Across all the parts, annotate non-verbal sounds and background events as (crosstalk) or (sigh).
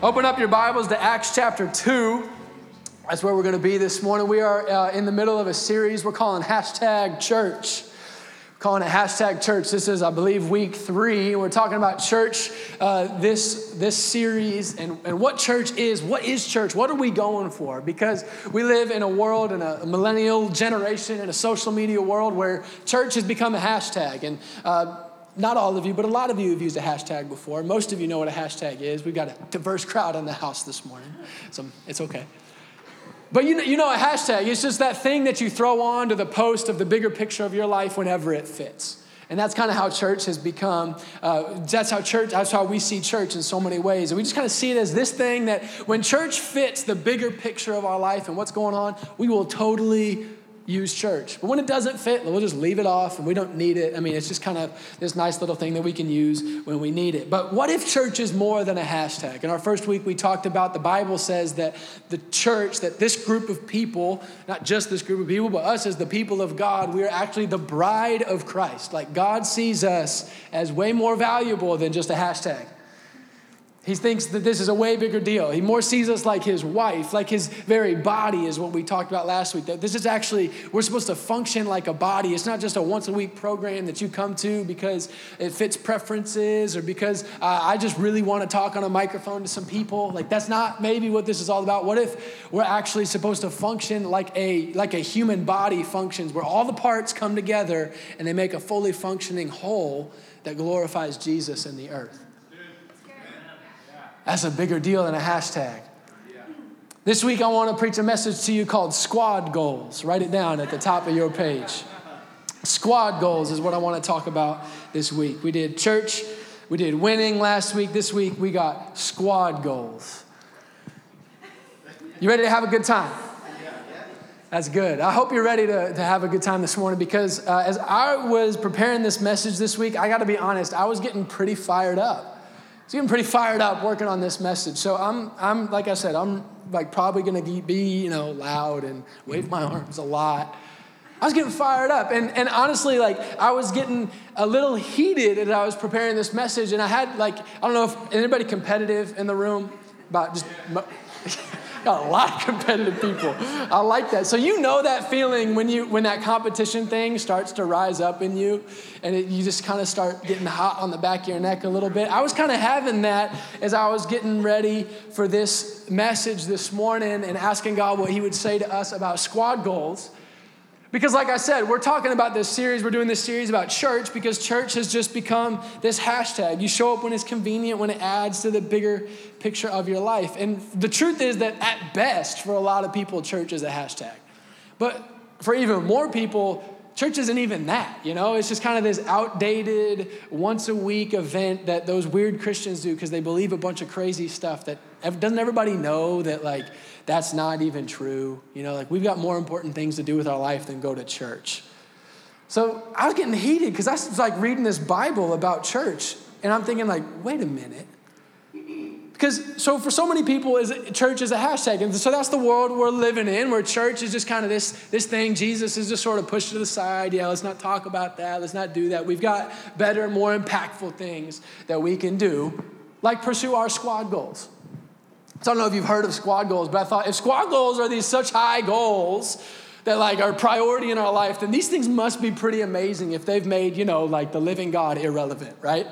Open up your Bibles to Acts chapter 2. That's where we're going to be this morning. We are uh, in the middle of a series we're calling hashtag church. Calling it hashtag church. This is, I believe, week three. We're talking about church uh, this, this series and, and what church is. What is church? What are we going for? Because we live in a world, in a millennial generation, in a social media world where church has become a hashtag. And uh, not all of you, but a lot of you have used a hashtag before. Most of you know what a hashtag is. We've got a diverse crowd in the house this morning, so it's okay. But you know, you know, a hashtag, it's just that thing that you throw on to the post of the bigger picture of your life whenever it fits. And that's kind of how church has become. Uh, that's how church, that's how we see church in so many ways. And we just kind of see it as this thing that when church fits the bigger picture of our life and what's going on, we will totally use church. But when it doesn't fit, we'll just leave it off and we don't need it. I mean, it's just kind of this nice little thing that we can use when we need it. But what if church is more than a hashtag? In our first week, we talked about the Bible says that the church, that this group of people, not just this group of people, but us as the people of God, we are actually the bride of Christ. Like God sees us as way more valuable than just a hashtag. He thinks that this is a way bigger deal. He more sees us like his wife, like his very body, is what we talked about last week. That this is actually, we're supposed to function like a body. It's not just a once a week program that you come to because it fits preferences or because uh, I just really want to talk on a microphone to some people. Like, that's not maybe what this is all about. What if we're actually supposed to function like a, like a human body functions, where all the parts come together and they make a fully functioning whole that glorifies Jesus in the earth? That's a bigger deal than a hashtag. This week, I want to preach a message to you called Squad Goals. Write it down at the top of your page. Squad goals is what I want to talk about this week. We did church, we did winning last week. This week, we got squad goals. You ready to have a good time? That's good. I hope you're ready to, to have a good time this morning because uh, as I was preparing this message this week, I got to be honest, I was getting pretty fired up. So I'm pretty fired up working on this message. So I'm, I'm like I said, I'm like probably going to be, you know, loud and wave my arms a lot. I was getting fired up. And, and honestly, like, I was getting a little heated as I was preparing this message. And I had, like, I don't know if anybody competitive in the room about just. Got a lot of competitive people. I like that. So you know that feeling when you when that competition thing starts to rise up in you, and it, you just kind of start getting hot on the back of your neck a little bit. I was kind of having that as I was getting ready for this message this morning and asking God what He would say to us about squad goals. Because, like I said, we're talking about this series, we're doing this series about church because church has just become this hashtag. You show up when it's convenient, when it adds to the bigger picture of your life. And the truth is that at best, for a lot of people, church is a hashtag. But for even more people, church isn't even that, you know? It's just kind of this outdated, once a week event that those weird Christians do because they believe a bunch of crazy stuff that doesn't everybody know that, like, that's not even true. You know, like we've got more important things to do with our life than go to church. So I was getting heated because I was like reading this Bible about church, and I'm thinking, like, wait a minute. Because so for so many people, is church is a hashtag, and so that's the world we're living in, where church is just kind of this this thing. Jesus is just sort of pushed to the side. Yeah, let's not talk about that. Let's not do that. We've got better, more impactful things that we can do, like pursue our squad goals. So I don't know if you've heard of squad goals, but I thought if squad goals are these such high goals that like are priority in our life, then these things must be pretty amazing if they've made, you know, like the living God irrelevant, right?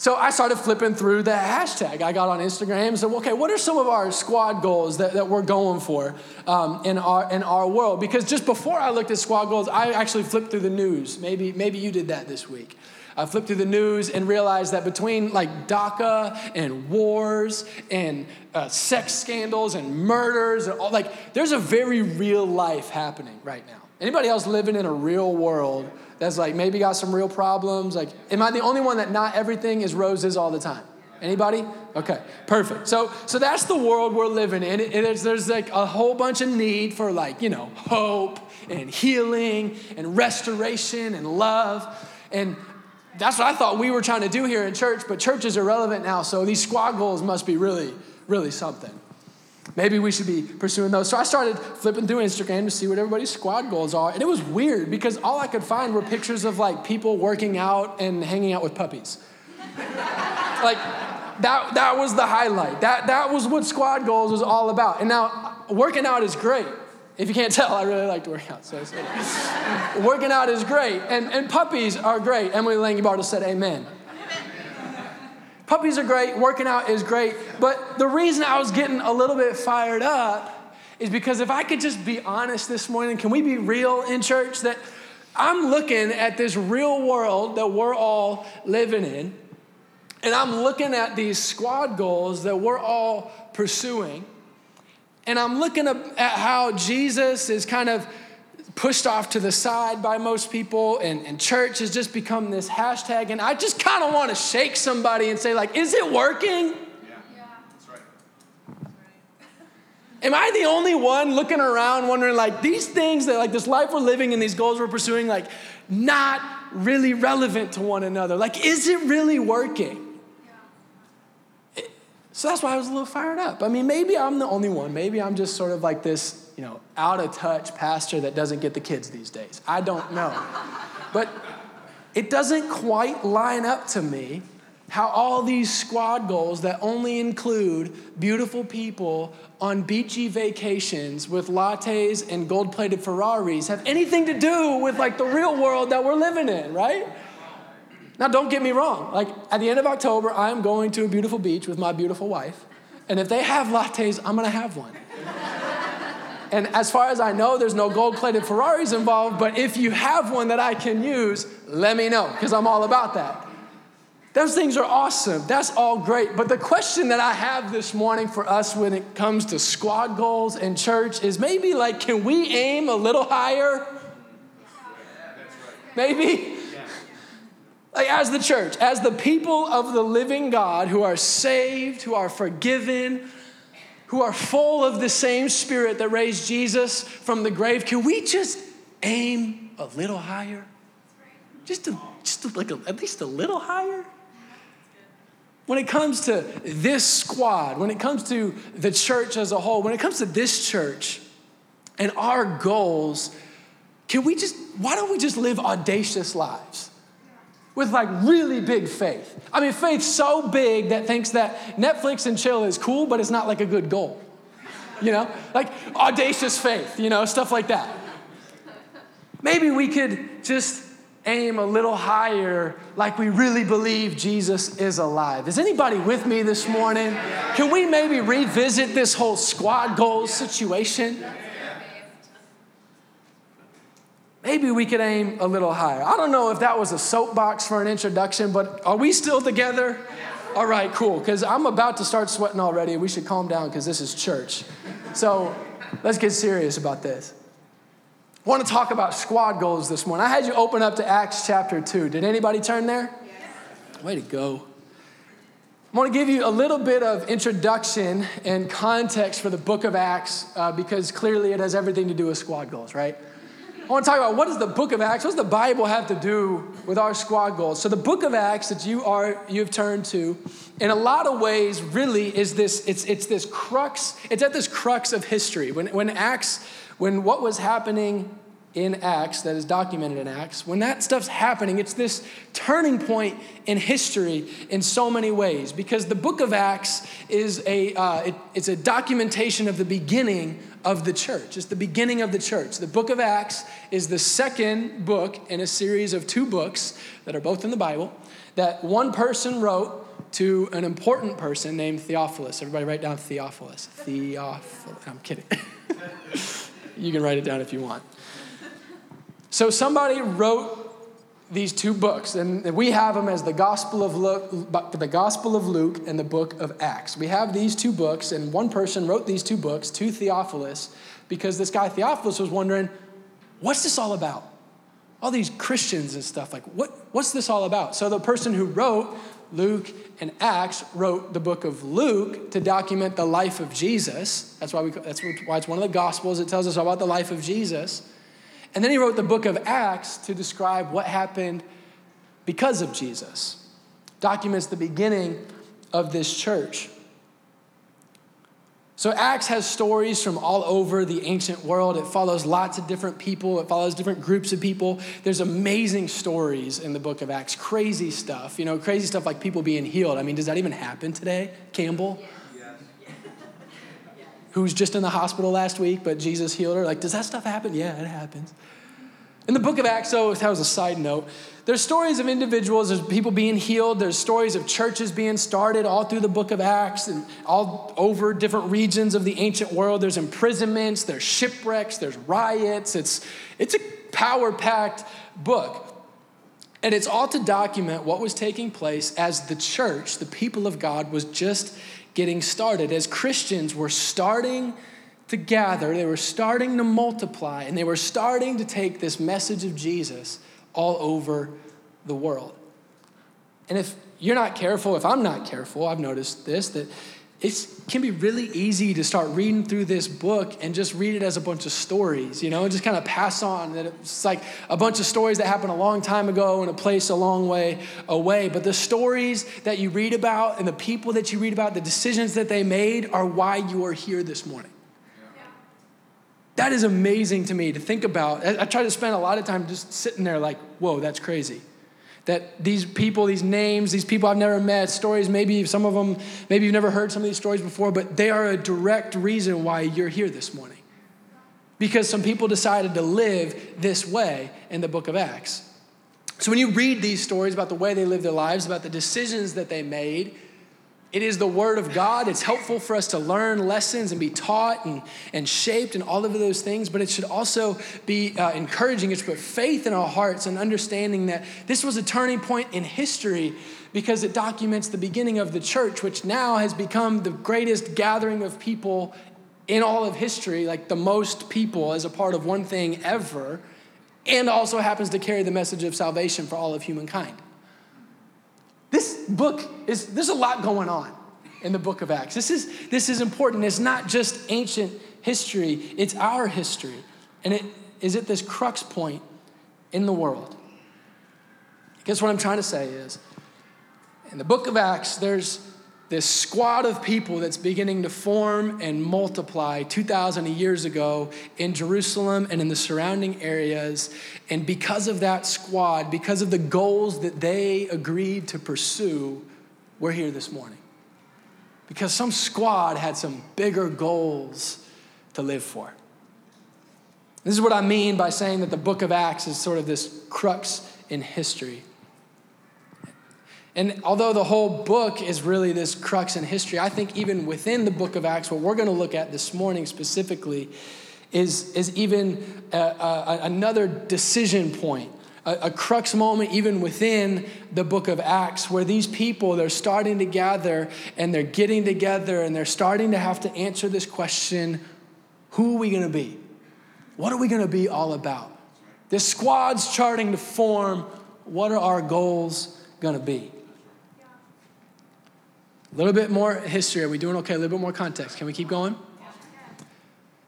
So I started flipping through the hashtag. I got on Instagram and said, okay, what are some of our squad goals that, that we're going for um, in, our, in our world? Because just before I looked at squad goals, I actually flipped through the news. Maybe, maybe you did that this week. I flipped through the news and realized that between like DACA and wars and uh, sex scandals and murders and all, like there's a very real life happening right now. Anybody else living in a real world that's like maybe got some real problems? Like, am I the only one that not everything is roses all the time? Anybody? Okay, perfect. So, so that's the world we're living in. It, it, there's like a whole bunch of need for like you know hope and healing and restoration and love. And that's what I thought we were trying to do here in church, but church is irrelevant now, so these squad goals must be really, really something. Maybe we should be pursuing those. So I started flipping through Instagram to see what everybody's squad goals are. And it was weird because all I could find were pictures of like people working out and hanging out with puppies. (laughs) like, that, that was the highlight. That, that was what squad goals was all about. And now, working out is great. If you can't tell, I really like to work out. So working out is great. And, and puppies are great. Emily Langebartle said amen. Puppies are great, working out is great, but the reason I was getting a little bit fired up is because if I could just be honest this morning, can we be real in church? That I'm looking at this real world that we're all living in, and I'm looking at these squad goals that we're all pursuing, and I'm looking at how Jesus is kind of pushed off to the side by most people, and, and church has just become this hashtag. And I just kind of want to shake somebody and say, like, is it working? Yeah, yeah. that's right. Am I the only one looking around wondering, like, these things that, like, this life we're living and these goals we're pursuing, like, not really relevant to one another? Like, is it really working? So that's why I was a little fired up. I mean, maybe I'm the only one. Maybe I'm just sort of like this you know, out of touch pastor that doesn't get the kids these days. I don't know. but it doesn't quite line up to me how all these squad goals that only include beautiful people on beachy vacations with lattes and gold plated Ferraris have anything to do with like the real world that we're living in, right? Now, don't get me wrong. Like, at the end of October, I'm going to a beautiful beach with my beautiful wife. And if they have lattes, I'm gonna have one. (laughs) And as far as I know, there's no gold plated Ferraris involved, but if you have one that I can use, let me know, because I'm all about that. Those things are awesome. That's all great. But the question that I have this morning for us when it comes to squad goals and church is maybe like, can we aim a little higher? Maybe? Like, as the church, as the people of the living God who are saved, who are forgiven, who are full of the same spirit that raised Jesus from the grave, can we just aim a little higher? Just, a, just a, like a, at least a little higher? When it comes to this squad, when it comes to the church as a whole, when it comes to this church and our goals, can we just, why don't we just live audacious lives? With like really big faith. I mean, faith so big that thinks that Netflix and chill is cool, but it's not like a good goal. You know, like audacious faith, you know, stuff like that. Maybe we could just aim a little higher, like we really believe Jesus is alive. Is anybody with me this morning? Can we maybe revisit this whole squad goals situation? Maybe we could aim a little higher. I don't know if that was a soapbox for an introduction, but are we still together? All right, cool, because I'm about to start sweating already. We should calm down because this is church. So let's get serious about this. I want to talk about squad goals this morning. I had you open up to Acts chapter 2. Did anybody turn there? Yes. Way to go. I want to give you a little bit of introduction and context for the book of Acts uh, because clearly it has everything to do with squad goals, right? I want to talk about what does the book of Acts, what does the Bible have to do with our squad goals? So the book of Acts that you are you've turned to, in a lot of ways, really is this, it's it's this crux, it's at this crux of history. When when Acts, when what was happening in Acts, that is documented in Acts, when that stuff's happening, it's this turning point in history in so many ways. Because the book of Acts is a, uh, it, it's a documentation of the beginning of the church. It's the beginning of the church. The book of Acts is the second book in a series of two books that are both in the Bible that one person wrote to an important person named Theophilus. Everybody write down Theophilus. Theophilus. I'm kidding. (laughs) you can write it down if you want. So somebody wrote these two books, and we have them as the Gospel of Luke, the Gospel of Luke and the Book of Acts. We have these two books, and one person wrote these two books to Theophilus because this guy Theophilus was wondering, what's this all about? All these Christians and stuff like, what, what's this all about? So the person who wrote Luke and Acts wrote the book of Luke to document the life of Jesus. That's why we, that's why it's one of the Gospels. It tells us about the life of Jesus. And then he wrote the book of Acts to describe what happened because of Jesus, documents the beginning of this church. So, Acts has stories from all over the ancient world. It follows lots of different people, it follows different groups of people. There's amazing stories in the book of Acts, crazy stuff. You know, crazy stuff like people being healed. I mean, does that even happen today, Campbell? Who was just in the hospital last week, but Jesus healed her. Like, does that stuff happen? Yeah, it happens. In the book of Acts, so that was a side note, there's stories of individuals, there's people being healed, there's stories of churches being started all through the book of Acts and all over different regions of the ancient world. There's imprisonments, there's shipwrecks, there's riots. It's, it's a power packed book. And it's all to document what was taking place as the church, the people of God, was just getting started. As Christians were starting to gather, they were starting to multiply, and they were starting to take this message of Jesus all over the world. And if you're not careful, if I'm not careful, I've noticed this, that it can be really easy to start reading through this book and just read it as a bunch of stories, you know, and just kind of pass on that it's like a bunch of stories that happened a long time ago in a place a long way away. But the stories that you read about and the people that you read about, the decisions that they made are why you are here this morning. That is amazing to me to think about. I, try to spend a lot of time just sitting there like, whoa, that's crazy. That these people, these names, these people I've never met, stories, maybe some of them, maybe you've never heard some of these stories before, but they are a direct reason why you're here this morning. Because some people decided to live this way in the book of Acts. So when you read these stories about the way they lived their lives, about the decisions that they made, it is the Word of God. It's helpful for us to learn lessons and be taught and, and shaped and all of those things, but it should also be uh, encouraging. It should put faith in our hearts and understanding that this was a turning point in history because it documents the beginning of the church, which now has become the greatest gathering of people in all of history, like the most people as a part of one thing ever, and also happens to carry the message of salvation for all of humankind. Book is, there's a lot going on in the book of Acts. This is, this is important. It's not just ancient history, it's our history. And it is at this crux point in the world. I guess what I'm trying to say is in the book of Acts, there's this squad of people that's beginning to form and multiply 2,000 years ago in Jerusalem and in the surrounding areas. And because of that squad, because of the goals that they agreed to pursue, we're here this morning. Because some squad had some bigger goals to live for. This is what I mean by saying that the book of Acts is sort of this crux in history. And although the whole book is really this crux in history, I think even within the book of Acts, what we're going to look at this morning specifically is, is even a, a, another decision point, a, a crux moment even within the book of Acts, where these people, they're starting to gather and they're getting together and they're starting to have to answer this question who are we going to be? What are we going to be all about? This squad's charting to form what are our goals going to be? A little bit more history. Are we doing okay? A little bit more context. Can we keep going?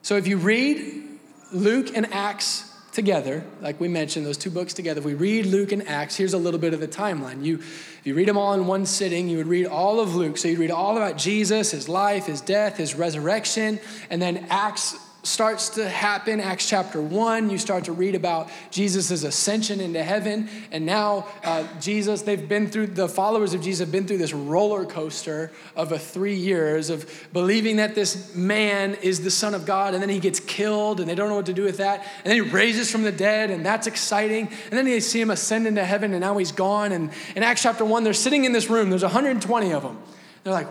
So if you read Luke and Acts together, like we mentioned, those two books together, if we read Luke and Acts, here's a little bit of the timeline. You, if you read them all in one sitting, you would read all of Luke. So you'd read all about Jesus, his life, his death, his resurrection, and then Acts starts to happen. Acts chapter 1, you start to read about Jesus' ascension into heaven. And now, uh, Jesus, they've been through, the followers of Jesus have been through this roller coaster of a three years of believing that this man is the Son of God, and then he gets killed, and they don't know what to do with that. And then he raises from the dead, and that's exciting. And then they see him ascend into heaven, and now he's gone. And in Acts chapter 1, they're sitting in this room, there's 120 of them. They're like,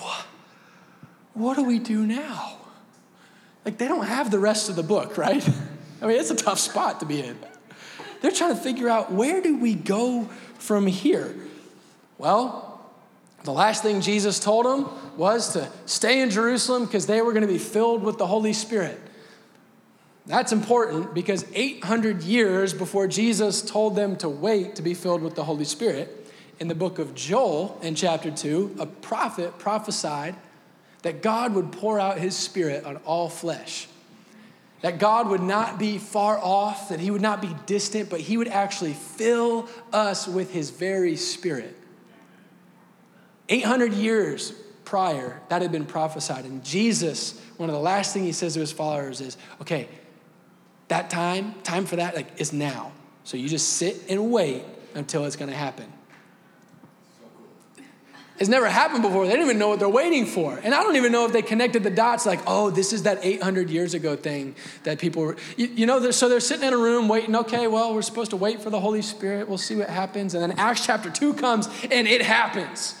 what? What do we do now? Like, they don't have the rest of the book, right? (laughs) I mean, it's a tough spot to be in. They're trying to figure out where do we go from here? Well, the last thing Jesus told them was to stay in Jerusalem because they were going to be filled with the Holy Spirit. That's important because 800 years before Jesus told them to wait to be filled with the Holy Spirit, in the book of Joel, in chapter 2, a prophet prophesied that God would pour out his spirit on all flesh. That God would not be far off, that he would not be distant, but he would actually fill us with his very spirit. 800 years prior, that had been prophesied. And Jesus, one of the last things he says to his followers is, okay, that time, time for that, like, is now. So you just sit and wait until it's to happen. It's never happened before. They don't even know what they're waiting for. And I don't even know if they connected the dots like, oh, this is that 800 years ago thing that people were, you, you know, they're, so they're sitting in a room waiting, okay, well, we're supposed to wait for the Holy Spirit. We'll see what happens. And then Acts chapter 2 comes and it happens.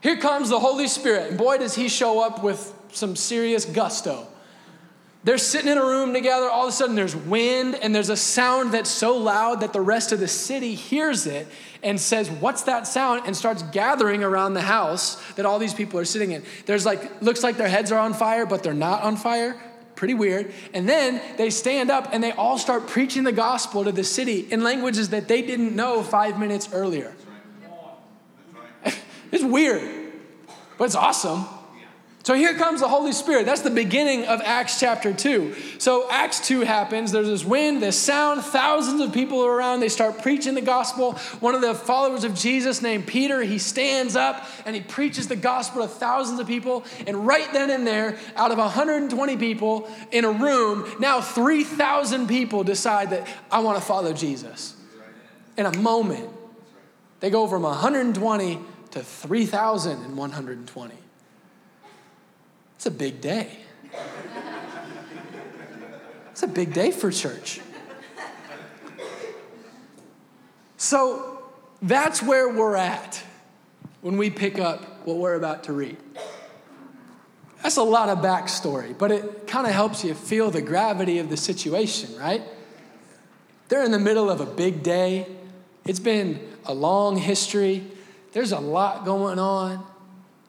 Here comes the Holy Spirit. And boy, does he show up with some serious gusto. They're sitting in a room together. All of a sudden, there's wind, and there's a sound that's so loud that the rest of the city hears it and says, What's that sound? and starts gathering around the house that all these people are sitting in. There's like, looks like their heads are on fire, but they're not on fire. Pretty weird. And then they stand up and they all start preaching the gospel to the city in languages that they didn't know five minutes earlier. (laughs) it's weird, but it's awesome. So here comes the Holy Spirit. That's the beginning of Acts chapter 2. So Acts 2 happens. There's this wind, this sound. Thousands of people are around. They start preaching the gospel. One of the followers of Jesus named Peter, he stands up and he preaches the gospel to thousands of people. And right then and there, out of 120 people in a room, now 3,000 people decide that I want to follow Jesus. In a moment, they go from 120 to 3,120. It's a big day. It's a big day for church. So that's where we're at when we pick up what we're about to read. That's a lot of backstory, but it kind of helps you feel the gravity of the situation, right? They're in the middle of a big day. It's been a long history. There's a lot going on.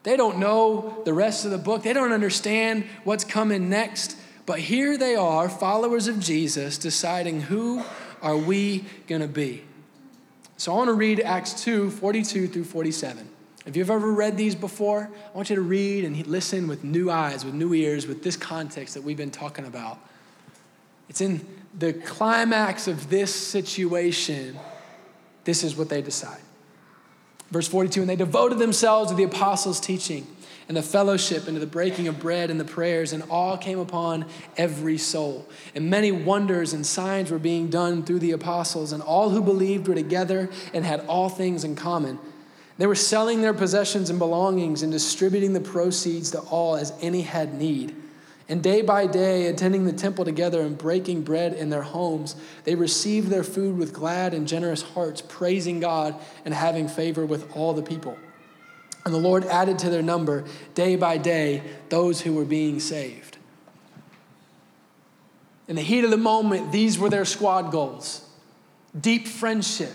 They don't know the rest of the book, they don't understand what's coming next. But here they are, followers of Jesus, deciding who are we going to be. So I want to read Acts 2 42 through 47. If you've ever read these before, I want you to read and listen with new eyes, with new ears, with this context that we've been talking about. It's in the climax of this situation. This is what they decide. Verse 42 And they devoted themselves to the apostles' teaching and the fellowship and to the breaking of bread and the prayers, and awe came upon every soul. And many wonders and signs were being done through the apostles, and all who believed were together and had all things in common. They were selling their possessions and belongings and distributing the proceeds to all as any had need. And day by day, attending the temple together and breaking bread in their homes, they received their food with glad and generous hearts, praising God and having favor with all the people. And the Lord added to their number day by day those who were being saved. In the heat of the moment, these were their squad goals deep friendship,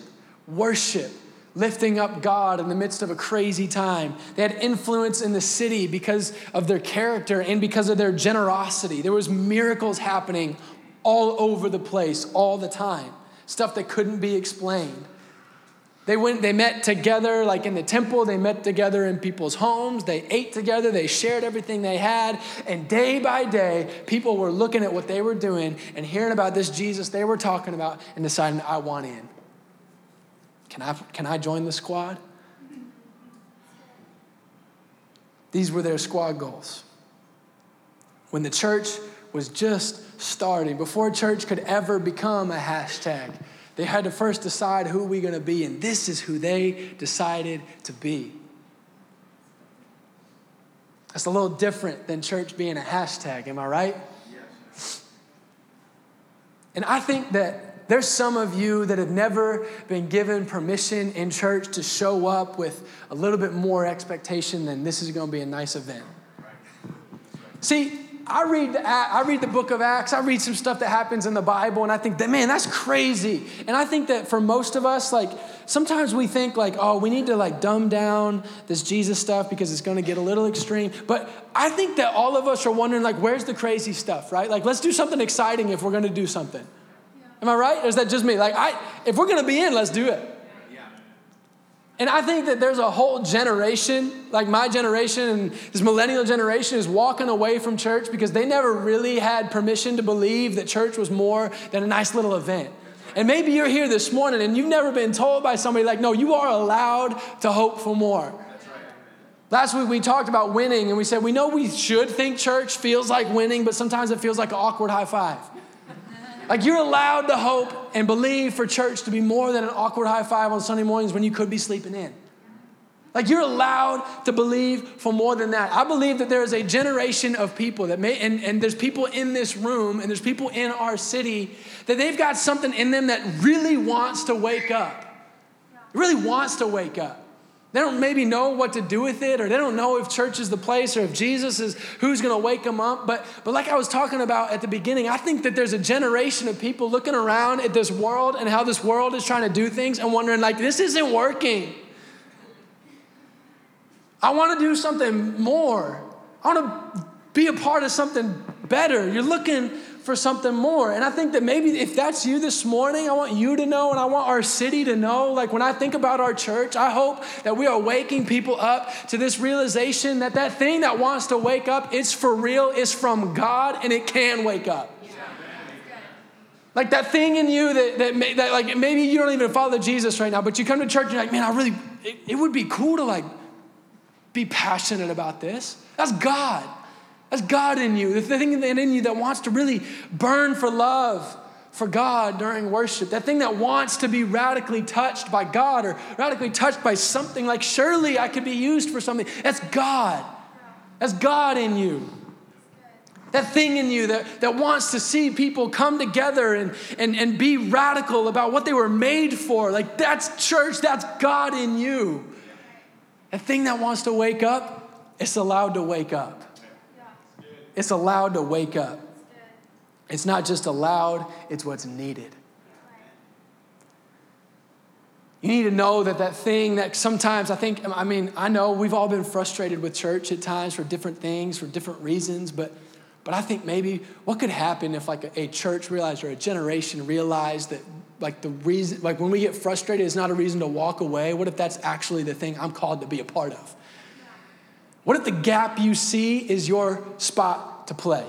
worship, lifting up God in the midst of a crazy time. They had influence in the city because of their character and because of their generosity. There was miracles happening all over the place all the time. Stuff that couldn't be explained. They went they met together like in the temple, they met together in people's homes, they ate together, they shared everything they had, and day by day people were looking at what they were doing and hearing about this Jesus they were talking about and deciding I want in. Can I, can I join the squad? These were their squad goals. When the church was just starting, before church could ever become a hashtag, they had to first decide who we're going to be, and this is who they decided to be. That's a little different than church being a hashtag, am I right? Yes. And I think that there's some of you that have never been given permission in church to show up with a little bit more expectation than this is going to be a nice event. See, I read, the, I read the book of Acts, I read some stuff that happens in the Bible, and I think that, man, that's crazy. And I think that for most of us, like, sometimes we think, like, oh, we need to, like, dumb down this Jesus stuff because it's going to get a little extreme. But I think that all of us are wondering, like, where's the crazy stuff, right? Like, let's do something exciting if we're going to do something. Am I right? Or is that just me? Like, I, if we're going to be in, let's do it. And I think that there's a whole generation, like my generation and this millennial generation, is walking away from church because they never really had permission to believe that church was more than a nice little event. And maybe you're here this morning and you've never been told by somebody, like, no, you are allowed to hope for more. Last week we talked about winning and we said we know we should think church feels like winning, but sometimes it feels like an awkward high five. Like you're allowed to hope and believe for church to be more than an awkward high five on Sunday mornings when you could be sleeping in. Like you're allowed to believe for more than that. I believe that there is a generation of people that may, and, and there's people in this room and there's people in our city that they've got something in them that really wants to wake up. It really wants to wake up. They don't maybe know what to do with it, or they don't know if church is the place, or if Jesus is who's going to wake them up. But, but like I was talking about at the beginning, I think that there's a generation of people looking around at this world and how this world is trying to do things and wondering, like, this isn't working. I want to do something more. I want to be a part of something better. You're looking for something more. And I think that maybe if that's you this morning, I want you to know and I want our city to know. Like when I think about our church, I hope that we are waking people up to this realization that that thing that wants to wake up, it's for real, it's from God, and it can wake up. Like that thing in you that, that, that, like maybe you don't even follow Jesus right now, but you come to church and you're like, man, I really, it, it would be cool to like be passionate about this. That's God. That's God in you, the thing in you that wants to really burn for love for God during worship, that thing that wants to be radically touched by God or radically touched by something like, surely I could be used for something. That's God. That's God in you. That thing in you that, that wants to see people come together and, and, and be radical about what they were made for. Like, that's church, that's God in you. That thing that wants to wake up, it's allowed to wake up. It's allowed to wake up. It's not just allowed, it's what's needed. You need to know that that thing that sometimes I think, I mean, I know we've all been frustrated with church at times for different things, for different reasons, but, but I think maybe what could happen if like a, a church realized or a generation realized that like the reason, like when we get frustrated, it's not a reason to walk away. What if that's actually the thing I'm called to be a part of? What if the gap you see is your spot to play?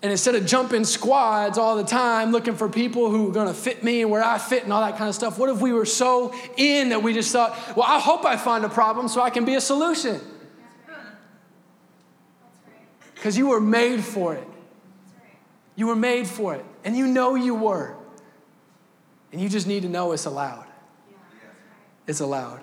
And instead of jumping squads all the time looking for people who are gonna fit me and where I fit and all that kind of stuff, what if we were so in that we just thought, well, I hope I find a problem so I can be a solution? Because you were made for it. You were made for it. And you know you were. And you just need to know it's allowed. It's allowed.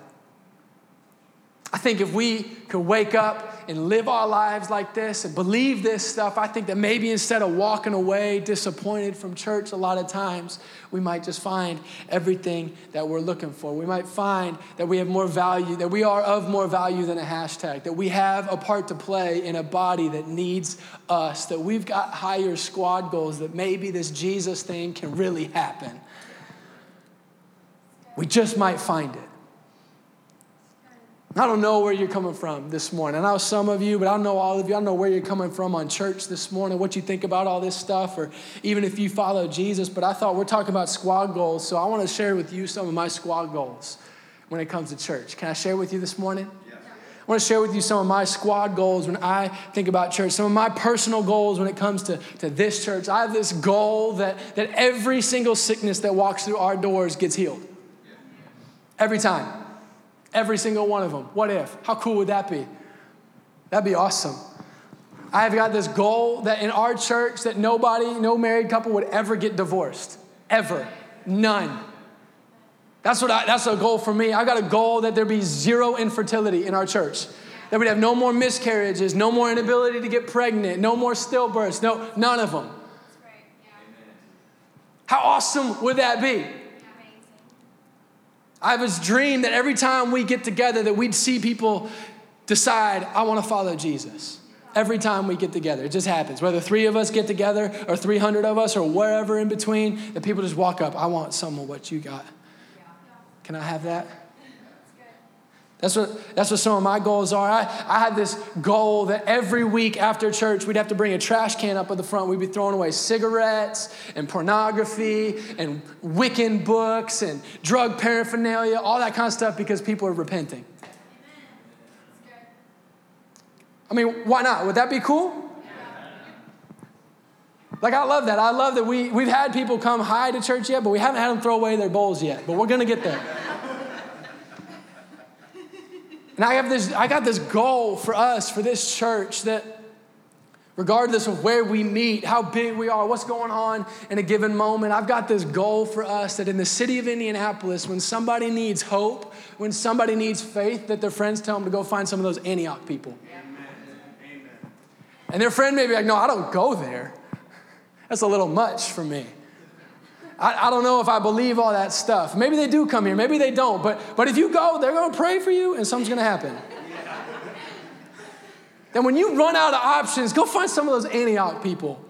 I think if we could wake up and live our lives like this and believe this stuff, I think that maybe instead of walking away disappointed from church a lot of times, we might just find everything that we're looking for. We might find that we have more value, that we are of more value than a hashtag, that we have a part to play in a body that needs us, that we've got higher squad goals, that maybe this Jesus thing can really happen. We just might find it. I don't know where you're coming from this morning. I know some of you, but I don't know all of you. I don't know where you're coming from on church this morning, what you think about all this stuff, or even if you follow Jesus. But I thought we're talking about squad goals, so I want to share with you some of my squad goals when it comes to church. Can I share with you this morning? I want to share with you some of my squad goals when I think about church, some of my personal goals when it comes to, to this church. I have this goal that, that every single sickness that walks through our doors gets healed. Every time. Every single one of them. What if? How cool would that be? That'd be awesome. I've got this goal that in our church that nobody, no married couple would ever get divorced. Ever. None. That's what I, that's a goal for me. I got a goal that there be zero infertility in our church. That we'd have no more miscarriages, no more inability to get pregnant, no more stillbirths, no, none of them. How awesome would that be? I have this dream that every time we get together that we'd see people decide, I want to follow Jesus. Every time we get together, it just happens. Whether three of us get together or 300 of us or wherever in between, that people just walk up, I want some of what you got. Can I have that? That's what, that's what some of my goals are. I, I had this goal that every week after church, we'd have to bring a trash can up at the front. We'd be throwing away cigarettes and pornography and Wiccan books and drug paraphernalia, all that kind of stuff because people are repenting. I mean, why not? Would that be cool? Like, I love that. I love that we, we've had people come high to church yet, but we haven't had them throw away their bowls yet. But we're going to get there. And I have this, I got this goal for us, for this church, that regardless of where we meet, how big we are, what's going on in a given moment, I've got this goal for us that in the city of Indianapolis, when somebody needs hope, when somebody needs faith, that their friends tell them to go find some of those Antioch people. Amen. And their friend may be like, no, I don't go there. That's a little much for me. I, I, don't know if I believe all that stuff. Maybe they do come here, maybe they don't. But, but if you go, they're going to pray for you and something's going to happen. then when you run out of options, go find some of those Antioch people.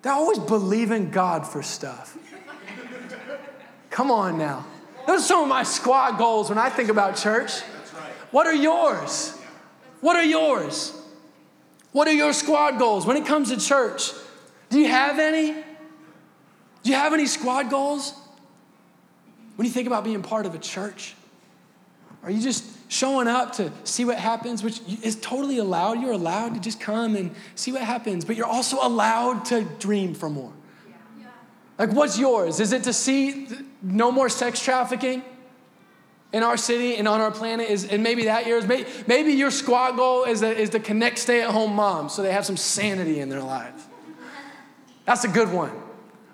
They're always believing God for stuff. Come on now. Those are some of my squad goals when I think about church. What are yours? What are yours? What are your squad goals when it comes to church? Do you have any? Do you have any squad goals? When you think about being part of a church, are you just showing up to see what happens, which is totally allowed? You're allowed to just come and see what happens, but you're also allowed to dream for more. Like, what's yours? Is it to see no more sex trafficking in our city and on our planet? Is, and maybe that yours? Maybe, maybe your squad goal is, is to connect stay at home moms so they have some sanity in their lives. That's a good one.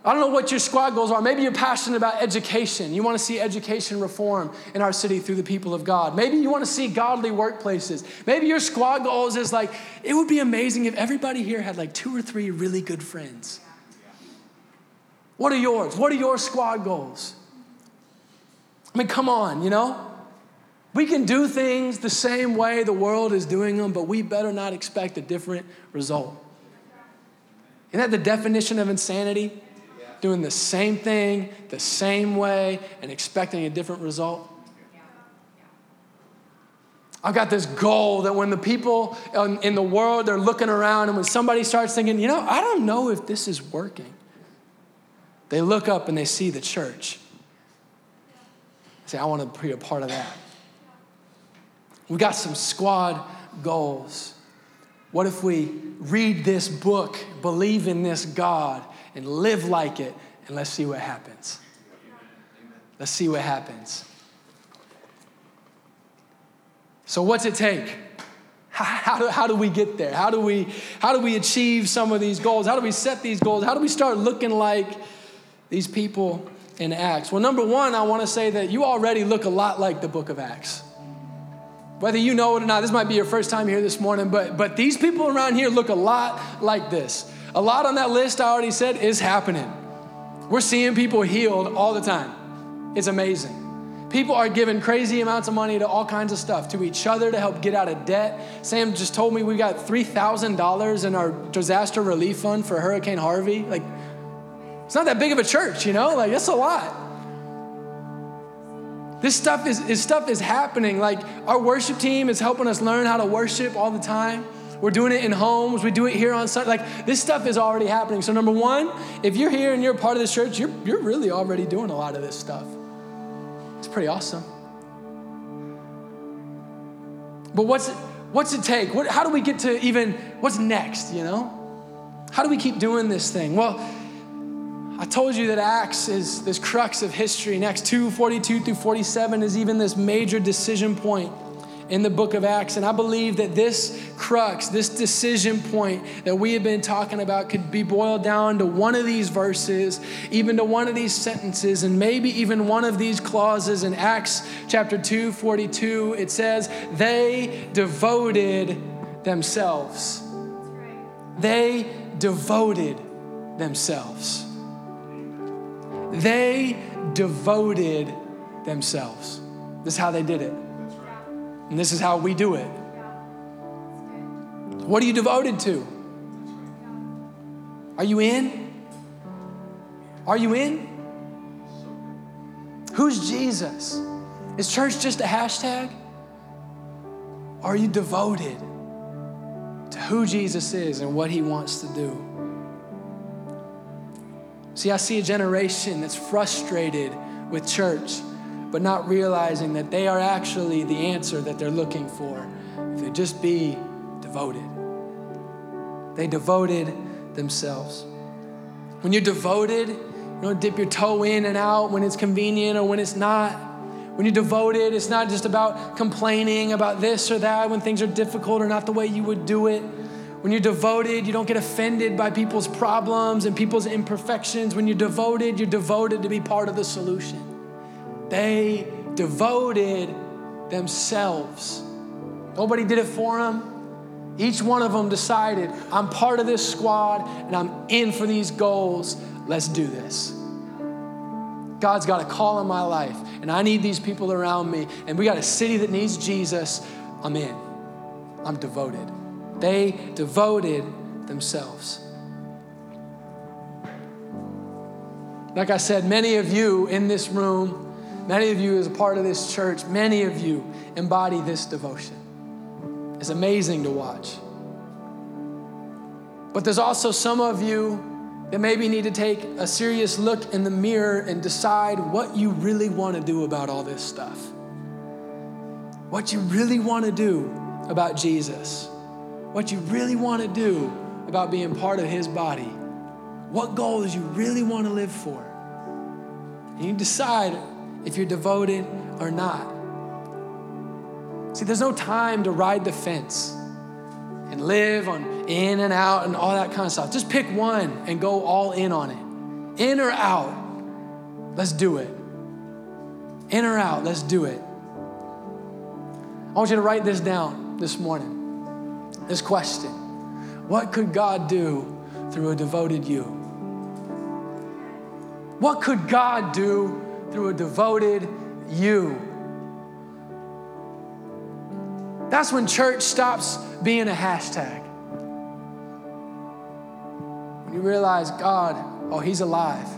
I don't know what your squad goals are. Maybe you're passionate about education. You want to see education reform in our city through the people of God. Maybe you want to see godly workplaces. Maybe your squad goals is like, it would be amazing if everybody here had like two or three really good friends. What are yours? What are your squad goals? I mean, come on, you know? We can do things the same way the world is doing them, but we better not expect a different result. Isn't that the definition of insanity? Doing the same thing the same way and expecting a different result? I've got this goal that when the people in the world they're looking around and when somebody starts thinking, you know, I don't know if this is working, they look up and they see the church. They say, I want to be a part of that. We got some squad goals. What if we read this book, believe in this God, and live like it, and let's see what happens. Let's see what happens. So, what's it take? How do, how do we get there? How do, we, how do we achieve some of these goals? How do we set these goals? How do we start looking like these people in Acts? Well, number one, I want to say that you already look a lot like the book of Acts. Whether you know it or not, this might be your first time here this morning, but, but these people around here look a lot like this. A lot on that list, I already said, is happening. We're seeing people healed all the time. It's amazing. People are giving crazy amounts of money to all kinds of stuff, to each other to help get out of debt. Sam just told me we got $3,000 in our disaster relief fund for Hurricane Harvey. Like, it's not that big of a church, you know? Like, that's a lot. This stuff is, is stuff is happening. Like, our worship team is helping us learn how to worship all the time. We're doing it in homes. We do it here on Sunday. Like this stuff is already happening. So number one, if you're here and you're part of this church, you're, you're really already doing a lot of this stuff. It's pretty awesome. But what's it, what's it take? What, how do we get to even, what's next, you know? How do we keep doing this thing? Well, I told you that Acts is this crux of history. Acts 2 42 through 47 is even this major decision point in the book of Acts. And I believe that this crux, this decision point that we have been talking about, could be boiled down to one of these verses, even to one of these sentences, and maybe even one of these clauses in Acts chapter 2 42. It says, They devoted themselves. They devoted themselves. They devoted themselves. This is how they did it. And this is how we do it. What are you devoted to? Are you in? Are you in? Who's Jesus? Is church just a hashtag? Are you devoted to who Jesus is and what he wants to do? See, I see a generation that's frustrated with church but not realizing that they are actually the answer that they're looking for if they just be devoted. They devoted themselves. When you're devoted, you don't dip your toe in and out when it's convenient or when it's not. When you're devoted, it's not just about complaining about this or that when things are difficult or not the way you would do it. When you're devoted, you don't get offended by people's problems and people's imperfections. When you're devoted, you're devoted to be part of the solution. They devoted themselves. Nobody did it for them. Each one of them decided, I'm part of this squad and I'm in for these goals. Let's do this. God's got a call in my life, and I need these people around me, and we got a city that needs Jesus. I'm in. I'm devoted. They devoted themselves. Like I said, many of you in this room, many of you as a part of this church, many of you embody this devotion. It's amazing to watch. But there's also some of you that maybe need to take a serious look in the mirror and decide what you really want to do about all this stuff. What you really want to do about Jesus. What you really want to do about being part of his body. What goals you really want to live for. And you decide if you're devoted or not. See, there's no time to ride the fence and live on in and out and all that kind of stuff. Just pick one and go all in on it. In or out, let's do it. In or out, let's do it. I want you to write this down this morning. This question What could God do through a devoted you? What could God do through a devoted you? That's when church stops being a hashtag. When you realize, God, oh, He's alive.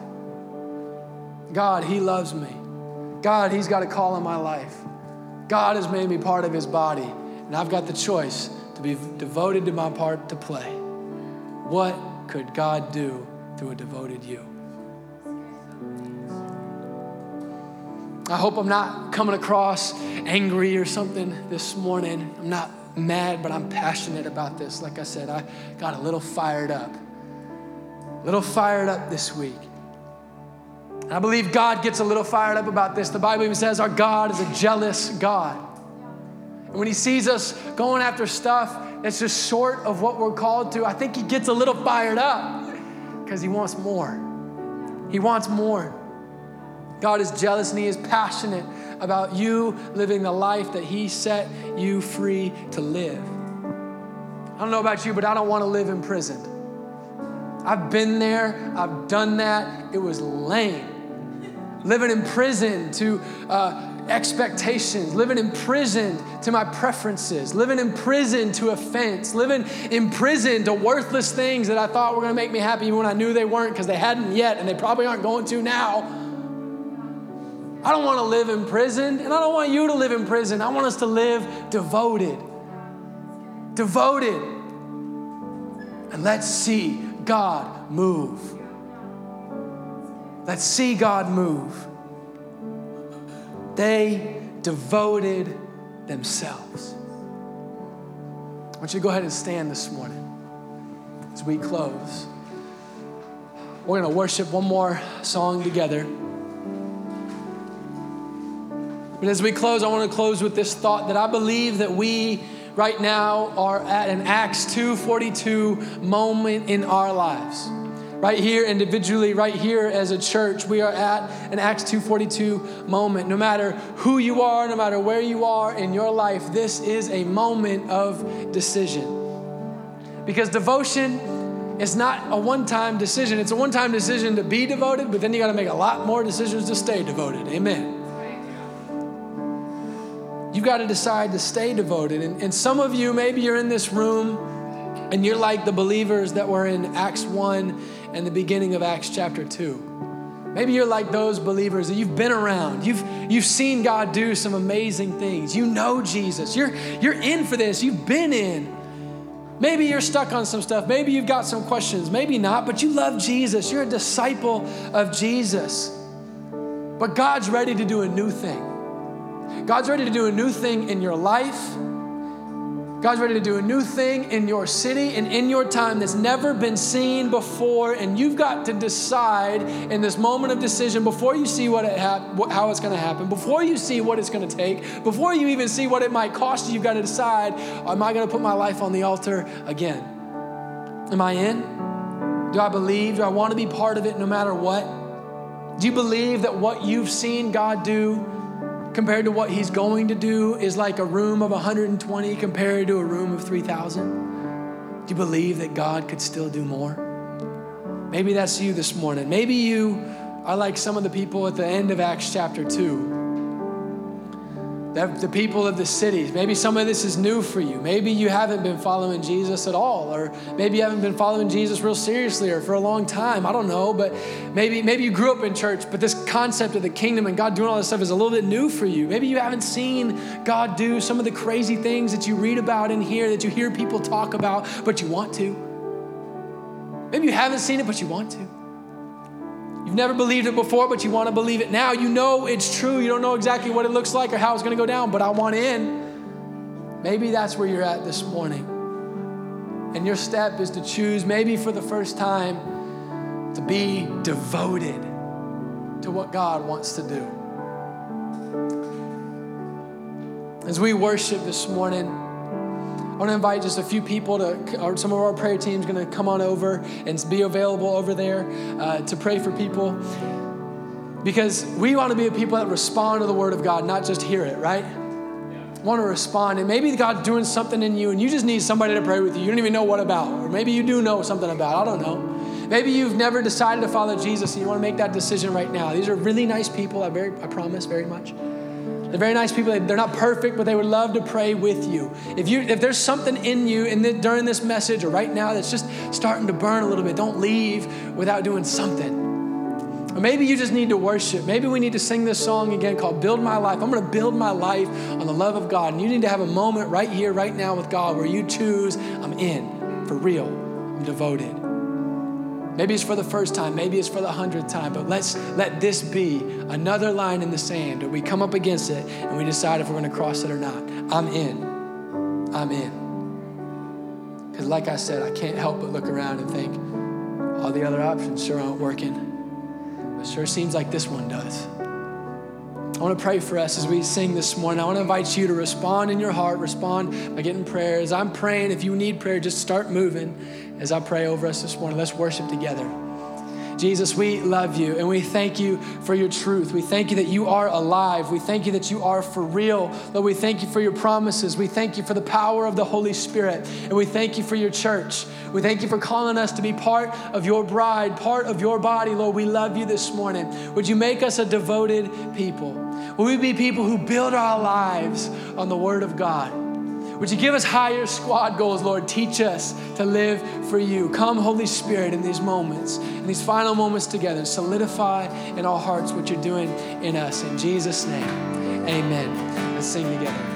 God, He loves me. God, He's got a call in my life. God has made me part of His body, and I've got the choice to be devoted to my part to play. What could God do through a devoted you? I hope I'm not coming across angry or something this morning. I'm not mad, but I'm passionate about this. Like I said, I got a little fired up. A little fired up this week. I believe God gets a little fired up about this. The Bible even says our God is a jealous God. And when He sees us going after stuff that's just short of what we're called to, I think He gets a little fired up because He wants more. He wants more. God is jealous and He is passionate about you living the life that He set you free to live. I don't know about you, but I don't want to live in prison. I've been there, I've done that. It was lame. Living in prison to uh, expectations, living in prison to my preferences, living in prison to offense, living in prison to worthless things that I thought were gonna make me happy even when I knew they weren't because they hadn't yet and they probably aren't going to now. I don't want to live in prison, and I don't want you to live in prison. I want us to live devoted. Devoted. And let's see God move. Let's see God move. They devoted themselves. I want you to go ahead and stand this morning as we close. We're going to worship one more song together. But as we close, I want to close with this thought that I believe that we right now are at an Acts 2:42 moment in our lives. Right here individually, right here as a church, we are at an Acts 2:42 moment. No matter who you are, no matter where you are in your life, this is a moment of decision. Because devotion is not a one-time decision. It's a one-time decision to be devoted, but then you got to make a lot more decisions to stay devoted. Amen. You got to decide to stay devoted. And, and some of you, maybe you're in this room and you're like the believers that were in Acts 1 and the beginning of Acts chapter 2. Maybe you're like those believers that you've been around. You've, you've seen God do some amazing things. You know Jesus. You're, you're in for this. You've been in. Maybe you're stuck on some stuff. Maybe you've got some questions. Maybe not, but you love Jesus. You're a disciple of Jesus. But God's ready to do a new thing. God's ready to do a new thing in your life. God's ready to do a new thing in your city and in your time that's never been seen before. And you've got to decide in this moment of decision before you see what it how it's going to happen, before you see what it's going to take, before you even see what it might cost you, you've got to decide Am I going to put my life on the altar again? Am I in? Do I believe? Do I want to be part of it no matter what? Do you believe that what you've seen God do compared to what he's going to do is like a room of 120 compared to a room of 3,000? Do you believe that God could still do more? Maybe that's you this morning. Maybe you are like some of the people at the end of Acts chapter 2 the people of the cities. Maybe some of this is new for you. Maybe you haven't been following Jesus at all, or maybe you haven't been following Jesus real seriously or for a long time. I don't know, but maybe maybe you grew up in church, but this concept of the kingdom and God doing all this stuff is a little bit new for you. Maybe you haven't seen God do some of the crazy things that you read about in here, that you hear people talk about, but you want to. Maybe you haven't seen it, but you want to. You've never believed it before, but you want to believe it now. You know it's true. You don't know exactly what it looks like or how it's going to go down, but I want in. Maybe that's where you're at this morning. And your step is to choose, maybe for the first time, to be devoted to what God wants to do. As we worship this morning, want to invite just a few people to, or some of our prayer team's going to come on over and be available over there uh, to pray for people. Because we want to be a people that respond to the Word of God, not just hear it, right? want to respond. And maybe God's doing something in you and you just need somebody to pray with you. You don't even know what about. Or maybe you do know something about. I don't know. Maybe you've never decided to follow Jesus and you want to make that decision right now. These are really nice people, I, very, I promise very much. They're very nice people. They're not perfect, but they would love to pray with you. If you if there's something in you in the, during this message or right now that's just starting to burn a little bit, don't leave without doing something. Or maybe you just need to worship. Maybe we need to sing this song again called Build My Life. I'm going to build my life on the love of God. And you need to have a moment right here, right now with God where you choose, I'm in, for real, I'm devoted. Maybe it's for the first time, maybe it's for the hundredth time, but let's let this be another line in the sand where we come up against it and we decide if we're going to cross it or not. I'm in. I'm in. Because, like I said, I can't help but look around and think all the other options sure aren't working. But sure seems like this one does. I want to pray for us as we sing this morning. I want to invite you to respond in your heart, respond by getting prayers. I'm praying. If you need prayer, just start moving as I pray over us this morning. Let's worship together. Jesus, we love you and we thank you for your truth. We thank you that you are alive. We thank you that you are for real. Lord, we thank you for your promises. We thank you for the power of the Holy Spirit. And we thank you for your church. We thank you for calling us to be part of your bride, part of your body. Lord, we love you this morning. Would you make us a devoted people? Will we be people who build our lives on the Word of God? Would you give us higher squad goals, Lord? Teach us to live for you. Come, Holy Spirit, in these moments, in these final moments together, solidify in our hearts what you're doing in us. In Jesus' name, amen. Let's sing together.